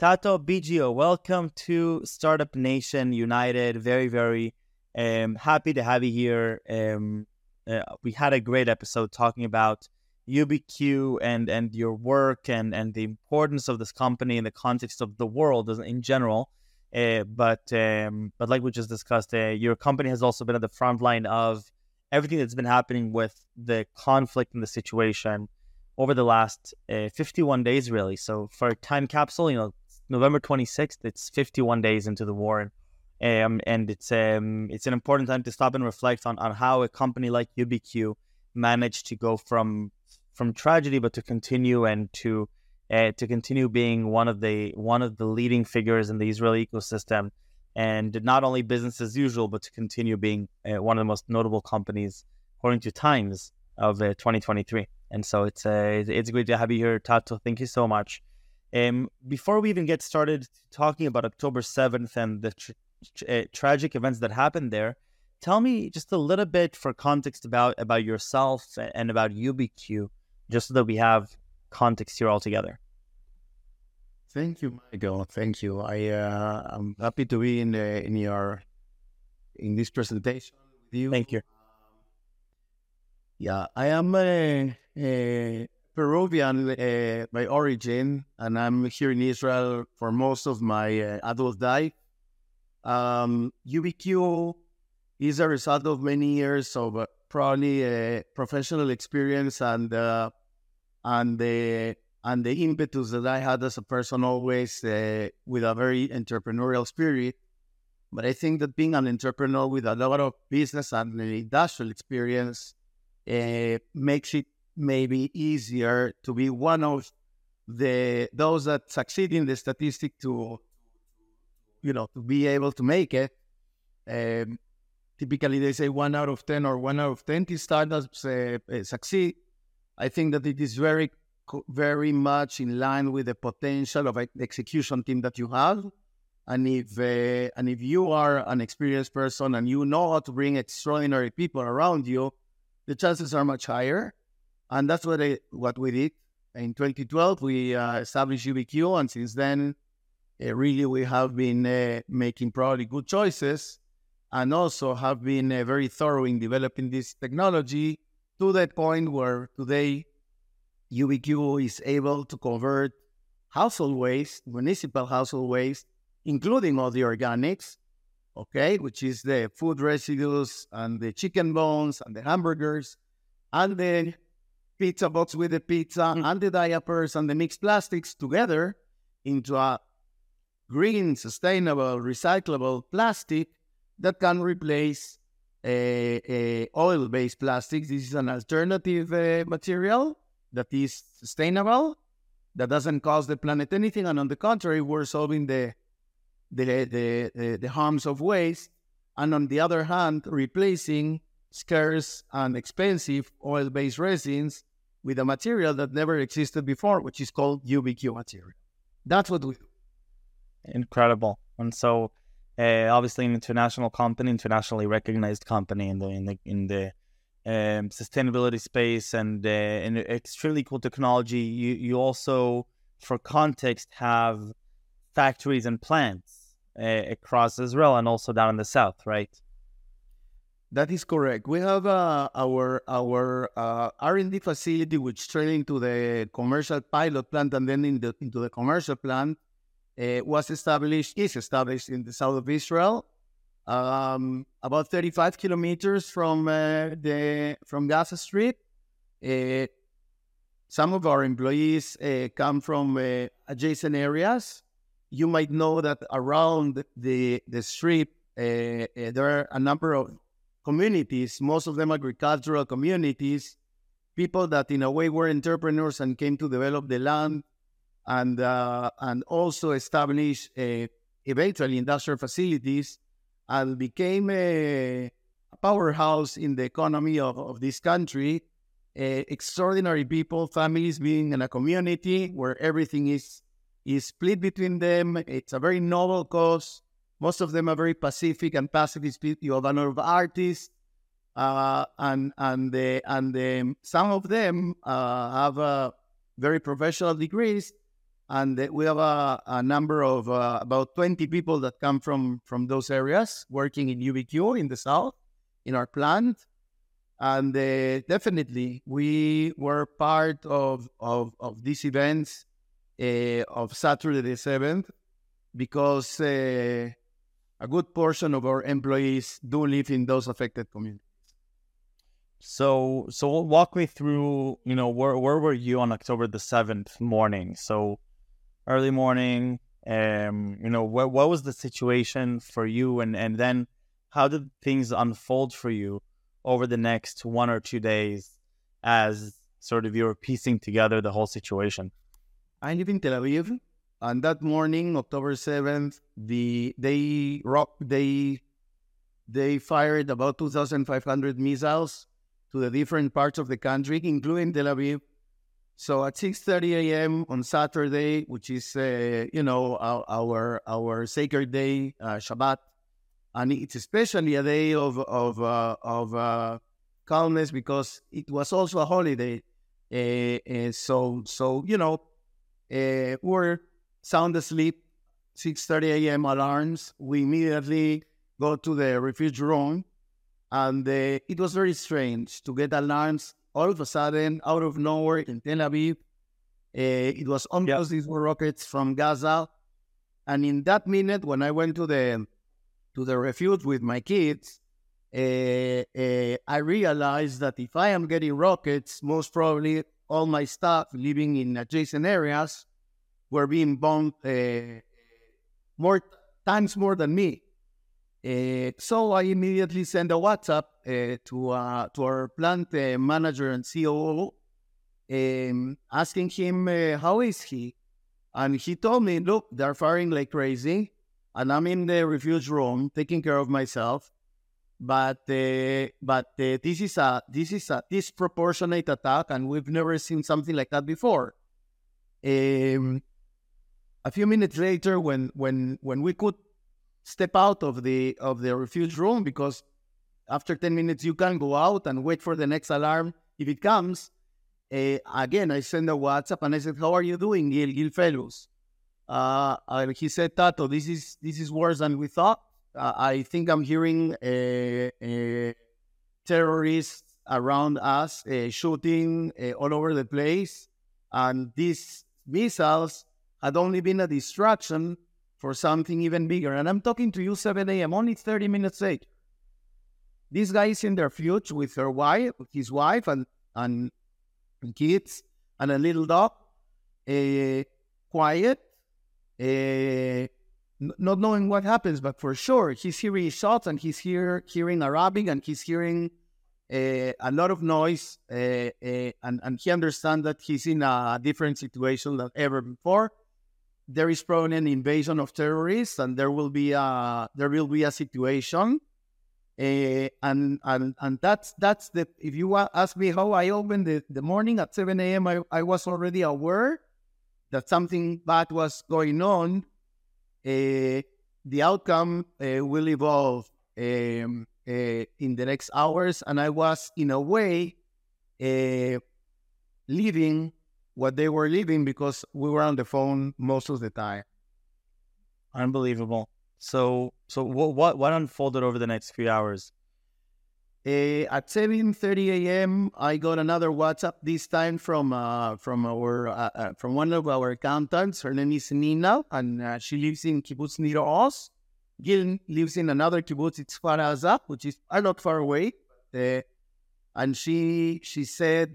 Tato Bigio, welcome to Startup Nation United. Very, very um, happy to have you here. Um, uh, we had a great episode talking about UBQ and and your work and and the importance of this company in the context of the world in general. Uh, but um, but like we just discussed, uh, your company has also been at the front line of everything that's been happening with the conflict and the situation over the last uh, 51 days, really. So for time capsule, you know, November 26th, it's 51 days into the war. Um, and it's um, it's an important time to stop and reflect on, on how a company like UBQ managed to go from from tragedy, but to continue and to uh, to continue being one of the one of the leading figures in the Israeli ecosystem, and not only business as usual, but to continue being uh, one of the most notable companies according to Times of uh, 2023. And so it's uh, it's great to have you here, Tato. Thank you so much. Um, before we even get started talking about October 7th and the tr- uh, tragic events that happened there. Tell me just a little bit for context about about yourself and about UBQ, just so that we have context here all together. Thank you, Michael. Thank you. I uh, I'm happy to be in the, in your in this presentation with you. Thank you. Yeah, I am a, a Peruvian uh, by origin, and I'm here in Israel for most of my uh, adult life. Um, UBQ is a result of many years of uh, probably a professional experience and uh, and the and the impetus that I had as a person always uh, with a very entrepreneurial spirit. But I think that being an entrepreneur with a lot of business and industrial experience uh, makes it maybe easier to be one of the those that succeed in the statistic to you know, to be able to make it. Um, typically, they say one out of 10 or one out of 20 startups uh, uh, succeed. I think that it is very, very much in line with the potential of the execution team that you have. And if uh, and if you are an experienced person and you know how to bring extraordinary people around you, the chances are much higher. And that's what I, what we did in 2012. We uh, established UBQ, and since then uh, really we have been uh, making probably good choices and also have been uh, very thorough in developing this technology to the point where today UBQ is able to convert household waste, municipal household waste, including all the organics, okay, which is the food residues and the chicken bones and the hamburgers and the pizza box with the pizza mm. and the diapers and the mixed plastics together into a green, sustainable, recyclable plastic that can replace a, a oil-based plastics. This is an alternative uh, material that is sustainable, that doesn't cost the planet anything, and on the contrary, we're solving the the the, the, the harms of waste, and on the other hand, replacing scarce and expensive oil-based resins with a material that never existed before, which is called UBQ material. That's what we do incredible. And so, uh, obviously, an international company, internationally recognized company in the in the in the um, sustainability space, and uh, extremely cool technology. You you also, for context, have factories and plants uh, across Israel and also down in the south, right? That is correct. We have uh, our our uh, R and D facility, which turned into the commercial pilot plant, and then in the, into the commercial plant uh, was established, is established in the south of Israel, um, about 35 kilometers from uh, the from Gaza Strip. Uh, some of our employees uh, come from adjacent areas. You might know that around the the strip there are a number of communities, most of them agricultural communities, people that in a way were entrepreneurs and came to develop the land and uh, and also establish uh, eventually industrial facilities and became a powerhouse in the economy of, of this country. Uh, extraordinary people, families being in a community where everything is is split between them. It's a very noble cause. Most of them are very pacific and pacifist people. You have a lot of artists, uh, and and the, and the, some of them uh, have uh, very professional degrees and we have a, a number of uh, about 20 people that come from from those areas working in UBQ in the south in our plant and uh, definitely we were part of of, of these events uh, of Saturday the 7th because a good portion of our employees do live in those affected communities. So, so walk me through. You know, where where were you on October the seventh morning? So, early morning. Um, you know, what what was the situation for you, and and then how did things unfold for you over the next one or two days as sort of you were piecing together the whole situation? I live in Tel Aviv, and that morning, October seventh, the they rock they they fired about two thousand five hundred missiles to the different parts of the country, including Tel Aviv. So at 6:30 a.m. on Saturday, which is uh, you know our, our, our sacred day, uh, Shabbat, and it's especially a day of of uh, of uh, calmness because it was also a holiday. Uh, so so you know uh, we're sound asleep. 6:30 a.m. alarms. We immediately go to the refuge room and uh, it was very strange to get alarms all of a sudden out of nowhere in Tel Aviv. Uh, it was almost these were rockets from Gaza, and in that minute, when I went to the to the refuge with my kids, uh, uh, I realized that if I am getting rockets, most probably all my staff living in adjacent areas were being bombed uh, more times more than me. Uh, so I immediately sent a WhatsApp uh, to uh, to our plant uh, manager and COO, um, asking him uh, how is he, and he told me, "Look, they're firing like crazy, and I'm in the refuge room taking care of myself, but but this is a this is a disproportionate attack, and we've never seen something like that before." Um, a few minutes later, when when when we could step out of the of the refuge room because after 10 minutes you can go out and wait for the next alarm if it comes. Uh, again i sent a whatsapp and i said how are you doing gil gil fellows? Uh, and he said tato this is this is worse than we thought. Uh, i think i'm hearing terrorists around us shooting all over the place. And these missiles had only been a distraction for something even bigger. And I'm talking to you 7 a.m., only 30 minutes late. This guy is in their future with her wife, his wife, and, and, kids, and a little dog, uh, quiet, uh, not knowing what happens, but for sure, he's hearing shots and he's hear, hearing Arabic and he's hearing uh, a lot of noise, and, and he understands that he's in a different situation than ever before there is probably an invasion of terrorists, and there will be a there will be a situation, uh, and and and that's that's the if you ask me how I opened the, the morning at seven a.m. I, I was already aware that something bad was going on. Uh, the outcome uh, will evolve um, in the next hours, and I was in a way living what they were living because we were on the phone most of the time. Unbelievable. So, so what what what unfolded over the next few hours? Uh, at 7:30 a.m., I got another WhatsApp. This time from uh, from our uh, uh, from one of our accountants. Her name is Nina, and uh, she lives in Kibbutz Nir Oz. Gil lives in another kibbutz, it's Kfar Aza, which is not far away. Uh, and she she said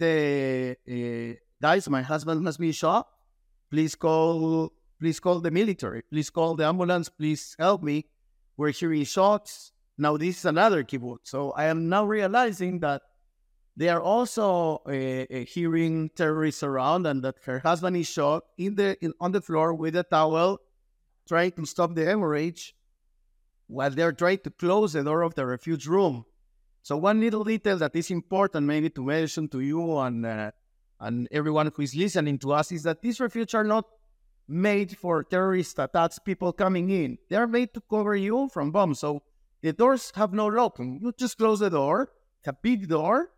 guys, my husband has been shot. Please call, please call the military. Please call the ambulance. Please help me. We're hearing shots. Now this is another kibbutz. So I am now realizing that they are also uh, uh, hearing terrorists around, and that her husband is shot in the in, on the floor with a towel, trying to stop the hemorrhage, while they're trying to close the door of the refuge room. So one little detail that is important, maybe to mention to you and uh, and everyone who is listening to us is that these refuges are not made for terrorist attacks, people coming in. They are made to cover you from bombs. So the doors have no locking. You just close the door. It's a big door,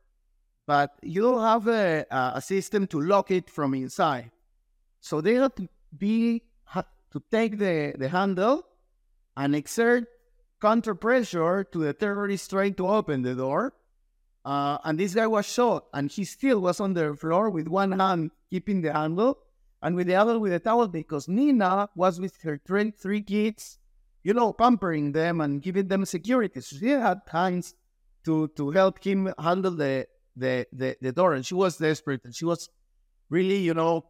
but you don't have a, a system to lock it from inside. So they have to be to take the, the handle and exert counter pressure to the terrorist trying to open the door. Uh, and this guy was shot, and he still was on the floor with one hand keeping the handle and with the other with a towel because Nina was with her three, kids, you know, pampering them and giving them security. So she had hands to to help him handle the the the, the door, and she was desperate, and she was really, you know,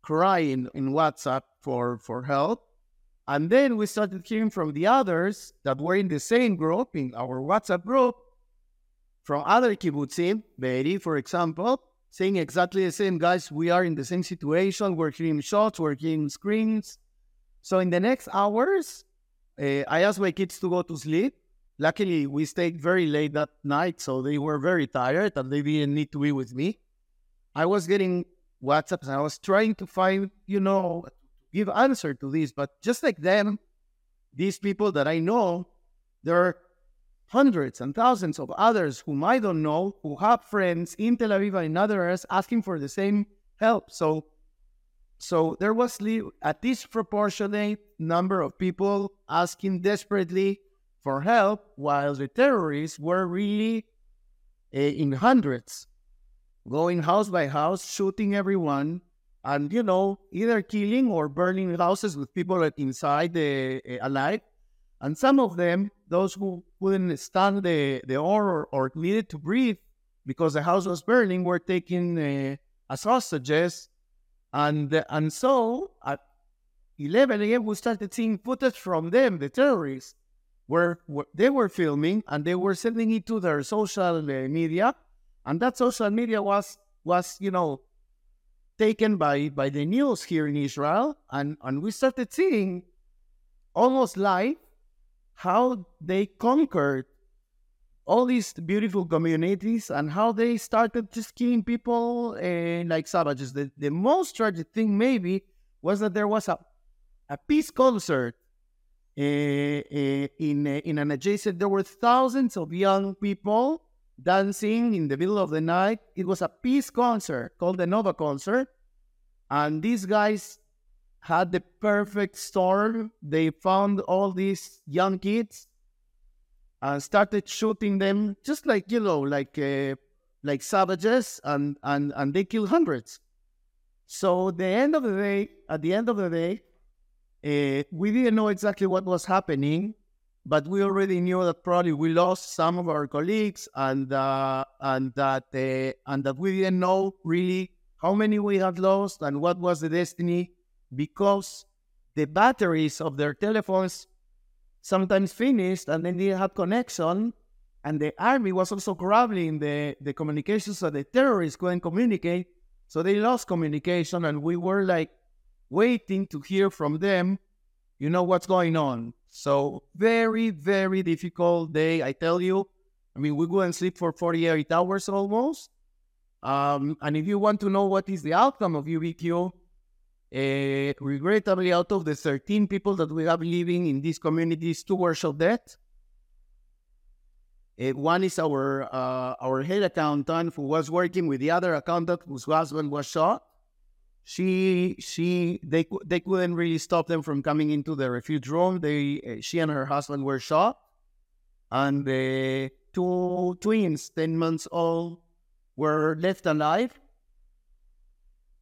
crying in WhatsApp for for help. And then we started hearing from the others that were in the same group, in our WhatsApp group, from other kibbutzim, Be'eri, for example, saying exactly the same, guys, we are in the same situation, we're hearing shots, we're hearing screams. So in the next hours, uh, I asked my kids to go to sleep. Luckily, we stayed very late that night, so they were very tired and they didn't need to be with me. I was getting WhatsApps and I was trying to find, you know, give answer to this. But just like them, these people that I know, there are hundreds and thousands of others whom I don't know who have friends in Tel Aviv and in other areas asking for the same help. So, so there was a disproportionate number of people asking desperately for help, while the terrorists were really uh, in hundreds, going house by house, shooting everyone, and you know either killing or burning houses with people inside uh, alive and some of them those who couldn't stand the the or, or needed to breathe because the house was burning were taken uh, as hostages. And uh, and so at 11 a.m we started seeing footage from them the terrorists where, where they were filming and they were sending it to their social uh, media. And that social media was was you know taken by, by the news here in Israel, and, and we started seeing almost live how they conquered all these beautiful communities and how they started just killing people uh, like savages. The, the most tragic thing, maybe, was that there was a, a peace concert uh, uh, in, in an adjacent, there were thousands of young people dancing in the middle of the night. It was a peace concert called the Nova Concert. And these guys had the perfect storm. They found all these young kids and started shooting them just like, you know, like uh, like savages and, and, and they killed hundreds. So the end of the day, at the end of the day, uh, we didn't know exactly what was happening but we already knew that probably we lost some of our colleagues and uh, and that uh, and that we didn't know really how many we had lost and what was the destiny because the batteries of their telephones sometimes finished and then they had connection and the army was also grabbing the, the communications so the terrorists couldn't communicate so they lost communication and we were like waiting to hear from them you know what's going on so very, very difficult day, I tell you. I mean, we and sleep for 48 hours almost. Um, and if you want to know what is the outcome of UBQ, uh, eh, regrettably, out of the 13 people that we have living in these communities, two were shot dead. Uh, one is our uh, our head accountant who was working with the other accountant whose husband was shot she she they they couldn't really stop them from coming into the refuge room. They eh, she and her husband were shot, and the two twins, ten months old, were left alive.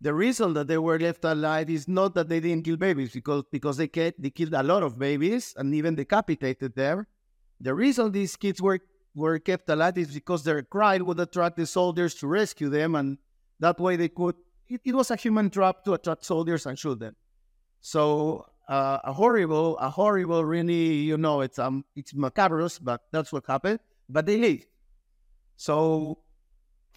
The reason that they were left alive is not that they didn't kill babies, because because they they killed a lot of babies and even decapitated them. The reason these kids were were kept alive is because their cry would attract the soldiers to rescue them, and that way they could it, it was a human trap to attract soldiers and shoot them. So uh, a horrible, a horrible, really, you know, it's um, it's macabrous, but that's what happened. But they live. So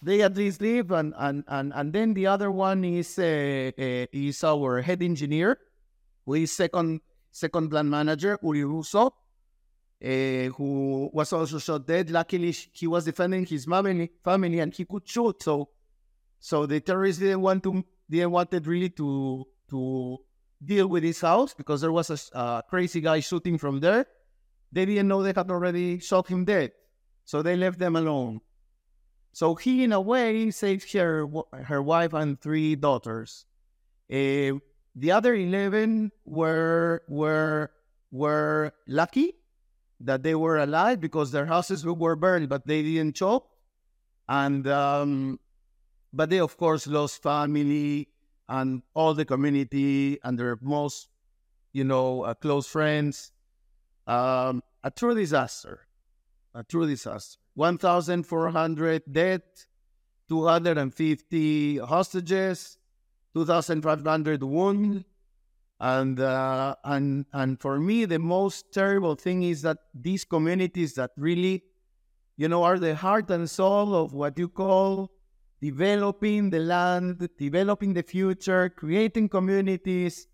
they at least live, and and and, and then the other one is uh, uh, is our head engineer, who is second second plant manager Uri Russo, uh, who was also shot dead. Luckily, he was defending his family, family, and he could shoot. So so the terrorists didn't want to didn't wanted really to to deal with his house because there was a crazy guy shooting from there. They didn't know they had already shot him dead, so they left them alone. So he, in a way, saved her her wife and three daughters. Uh, The other 11 were were were lucky that they were alive because their houses were burned, but they didn't choke. And um, but they of course lost family and all the community and their most, you know, uh, close friends. Um, a true disaster, a true disaster. 1,400 dead, 250 hostages, 2,500 wounded. And, uh, and, and for me, the most terrible thing is that these communities that really, you know, are the heart and soul of what you call developing the land, developing the future, creating communities,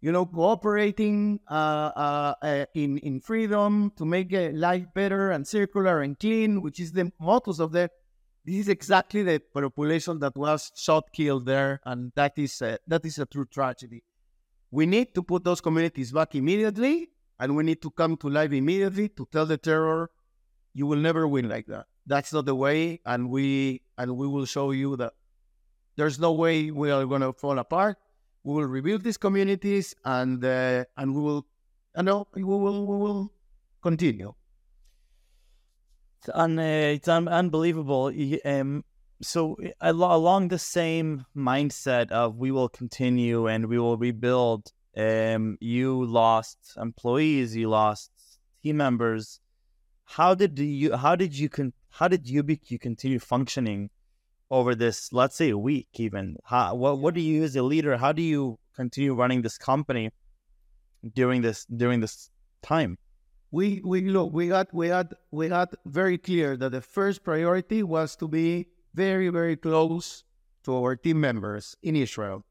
you know, cooperating uh, uh, uh, in in freedom to make life better and circular and clean, which is the mottos of the this is exactly the population that was shot killed there, and that is a, that is a true tragedy. We need to put those communities back immediately, and we need to come to life immediately to tell the terror, you will never win like that. That's not the way, and we and we will show you that there's no way we are going to fall apart. We will rebuild these communities, and uh, and we will, I know, we will we will continue. It's, uh, it's un- unbelievable. Um, so along the same mindset of we will continue and we will rebuild. Um, you lost employees, you lost team members. How did you? How did you? Con- how did you? Be, you continue functioning over this? Let's say a week, even. How? What? What do you as a leader? How do you continue running this company during this during this time? we we look we got we had we had very clear that the first priority was to be very very close to our team members in Israel.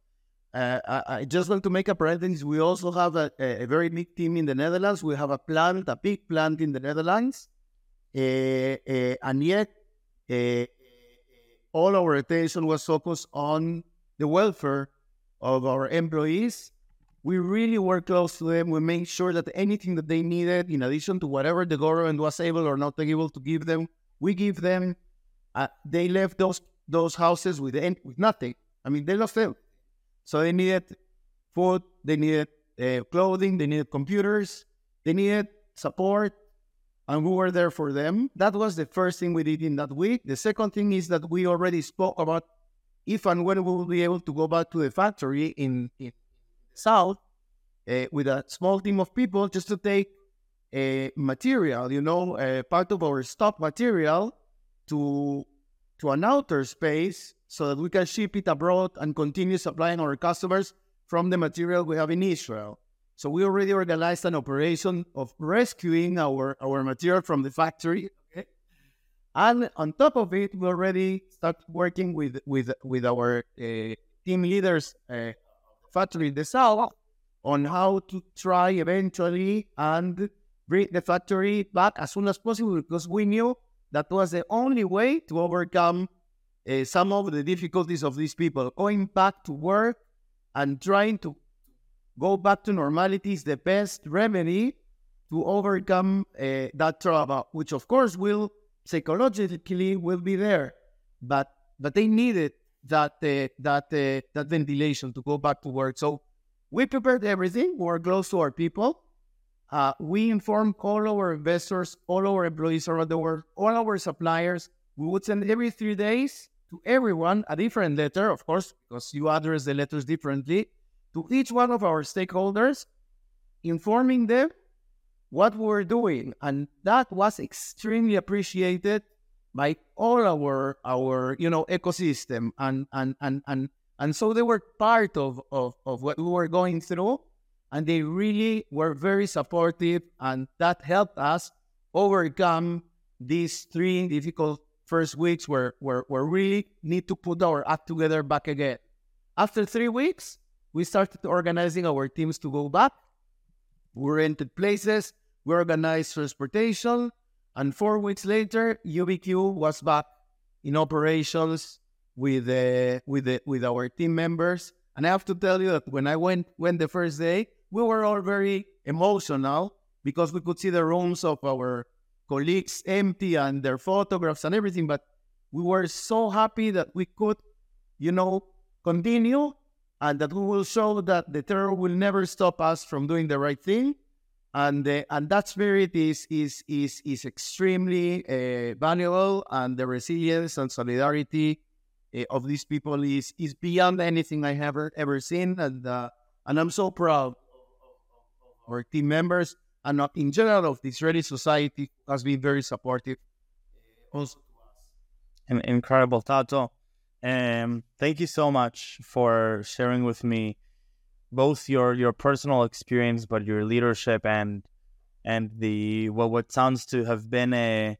Uh, I, I, just want to make a parenthesis. We also have a, a, very big team in the Netherlands. We have a plant, a big plant in the Netherlands, uh, uh, and yet uh, all our attention was focused on the welfare of our employees we really work close to them. We make sure that anything that they needed, in addition to whatever the government was able or not able to give them, we give them. Uh, they left those those houses with with nothing. I mean, they lost them. So they needed food, they needed uh, clothing, they needed computers, they needed support, and we were there for them. That was the first thing we did in that week. The second thing is that we already spoke about if and when we will be able to go back to the factory in, in south uh, with a small team of people just to take a material, you know, a part of our stock material to to an outer space so that we can ship it abroad and continue supplying our customers from the material we have in Israel. So we already organized an operation of rescuing our, our material from the factory. Okay? And on top of it, we already start working with with with our uh, team leaders uh, factory in the south on how to try eventually and bring the factory back as soon as possible because we knew that was the only way to overcome uh, some of the difficulties of these people. Going back to work and trying to go back to normality is the best remedy to overcome uh, that trauma, which of course will psychologically will be there, but but they needed that uh, that uh, that ventilation to go back to work. So we prepared everything. We were close to our people. Uh, we informed all our investors, all our employees around the world, all our suppliers. We would send every three days to everyone a different letter, of course, because you address the letters differently, to each one of our stakeholders, informing them what we were doing. And that was extremely appreciated by all our our you know ecosystem. And and and and and so they were part of of, of what we were going through. And they really were very supportive. And that helped us overcome these three difficult first weeks where where, where we really need to put our act together back again. After three weeks we started organizing our teams to go back we rented places we organized transportation and four weeks later, UBQ was back in operations with uh, with the, with our team members. And I have to tell you that when I went went the first day, we were all very emotional because we could see the rooms of our colleagues empty and their photographs and everything. But we were so happy that we could, you know, continue and that we will show that the terror will never stop us from doing the right thing. And uh, and that spirit is is is is extremely uh, valuable, and the resilience and solidarity uh, of these people is is beyond anything I have ever, seen, and uh, and I'm so proud of our team members and in general of the Israeli society has been very supportive uh, also to us. Incredible, Tato. Um, thank you so much for sharing with me both your your personal experience, but your leadership and and the what what sounds to have been a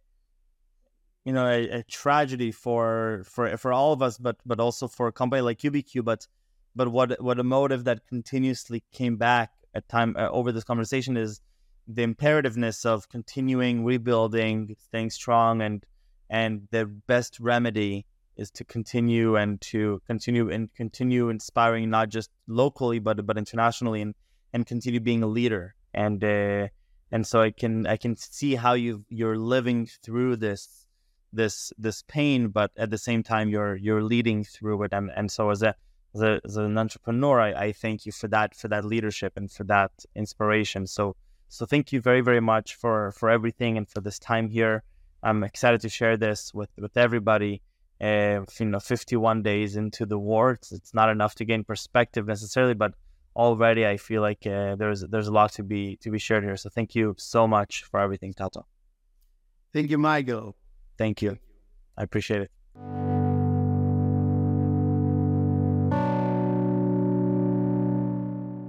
you know a, a, tragedy for for for all of us, but but also for a company like UBQ. But but what what a motive that continuously came back at time uh, over this conversation is the imperativeness of continuing rebuilding, staying strong, and and the best remedy is to continue and to continue and continue inspiring not just locally but but internationally and and continue being a leader. And uh, and so I can I can see how you you're living through this this this pain but at the same time you're you're leading through it. And and so as a as, a, as an entrepreneur I, I thank you for that for that leadership and for that inspiration. So so thank you very very much for for everything and for this time here. I'm excited to share this with with everybody uh, you know 51 days into the war it's, it's, not enough to gain perspective necessarily but already i feel like uh, there's there's a lot to be to be shared here. So thank you so much for everything tato. Thank you michael. Thank you. I appreciate it